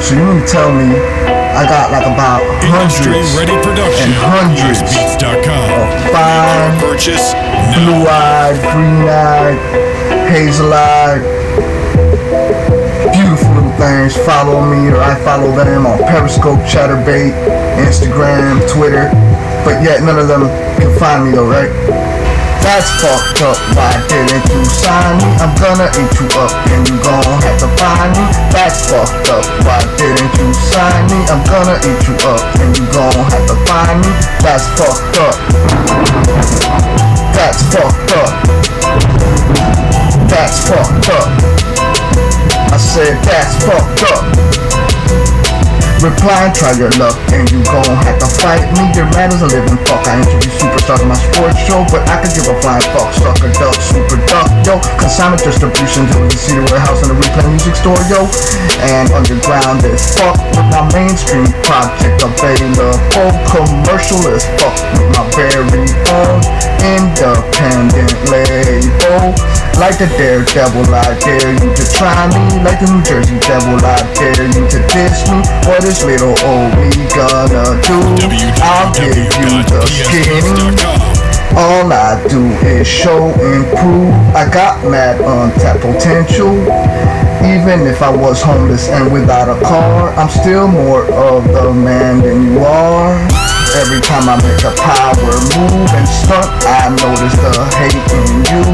So you mean to tell me I got like about hundreds Ready Production. and hundreds of fine, Purchase blue-eyed, green-eyed, hazel-eyed, beautiful little things. Follow me or I follow them on Periscope, Chaturbate, Instagram, Twitter. But yet none of them can find me though, right? That's fucked up. Why didn't you sign me? I'm gonna eat you up and you gon' have to find me. That's fucked up. Why didn't you sign me? I'm gonna eat you up and you gon' have to find me. That's fucked up. That's fucked up. That's fucked up. I said that's fucked up. Reply and try your luck, and you gon' have to fight me. Your man is a living fuck. I interview superstars on my sports show, but I could give a flying fuck. Sucker duck, super duck, yo. Consignment distribution to the cedar warehouse and the replay music store, yo. And underground is fuck with my mainstream project I'm available. Commercial as fuck with my very own independent label. Like the daredevil, I dare you to try me. Like the New Jersey devil, I dare you to diss me. What is little old me gonna do? I'll give you the skin. www.psbeats.com. All I do is show and prove I got mad untapped potential. Even if I was homeless and without a car, I'm still more of the man than you are. Every time I make a power move and stunt, I notice the hate in you.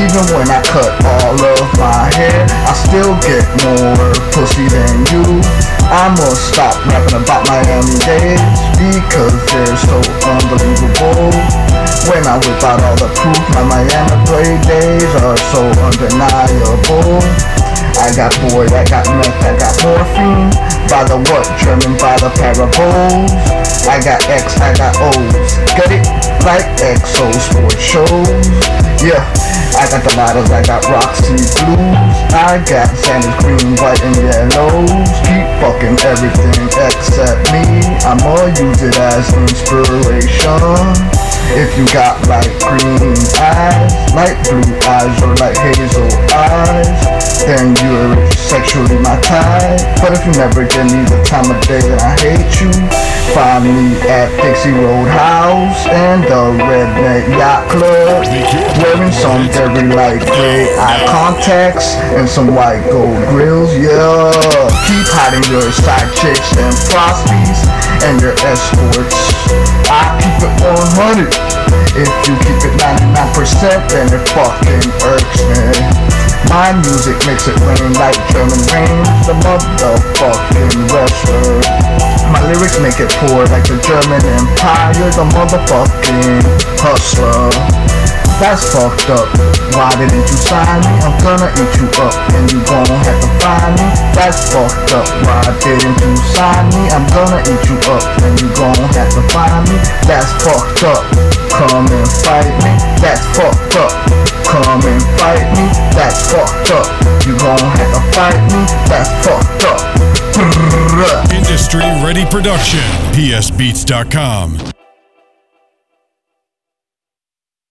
Even when I cut all of my hair, I still get more pussy than you. I'ma stop rapping about Miami days because they're so unbelievable. When I whip out all the proof, my Miami play days are so undeniable. I got boy, I got meth, I got morphine. By the what? German by the parables. I got X, I got O's. Get it? Like XO sports shows. Yeah, I got the bottles, I got Roxy Blues. I got Sanders green, white, and yellows. Keep fucking everything except me. I'ma use it as inspiration. If you got light green eyes, light blue eyes, or light hazel eyes, then you're sexually my type. But if you never give me the time of day, then I hate you. Find me at Dixie Roadhouse and the Redneck Yacht Club, wearing some very light gray eye contacts and some white gold grills. Yeah, keep hiding your side chicks and prospies and your escorts. I 99%, then it fucking irks me. My music makes it rain like German rain, the motherfucking wrestler. My lyrics make it pour like the German Empire, the motherfucking hustler. That's fucked up. Why didn't you sign me? I'm gonna eat you up and you gon' have to find me. That's fucked up. Why didn't you sign me? I'm gonna eat you up and you gon' have to find me. That's fucked up. Come and fight me. That's fucked up. Come and fight me. That's fucked up. You gon' have to fight me. That's fucked up. Industry Ready Production. PSBeats.com.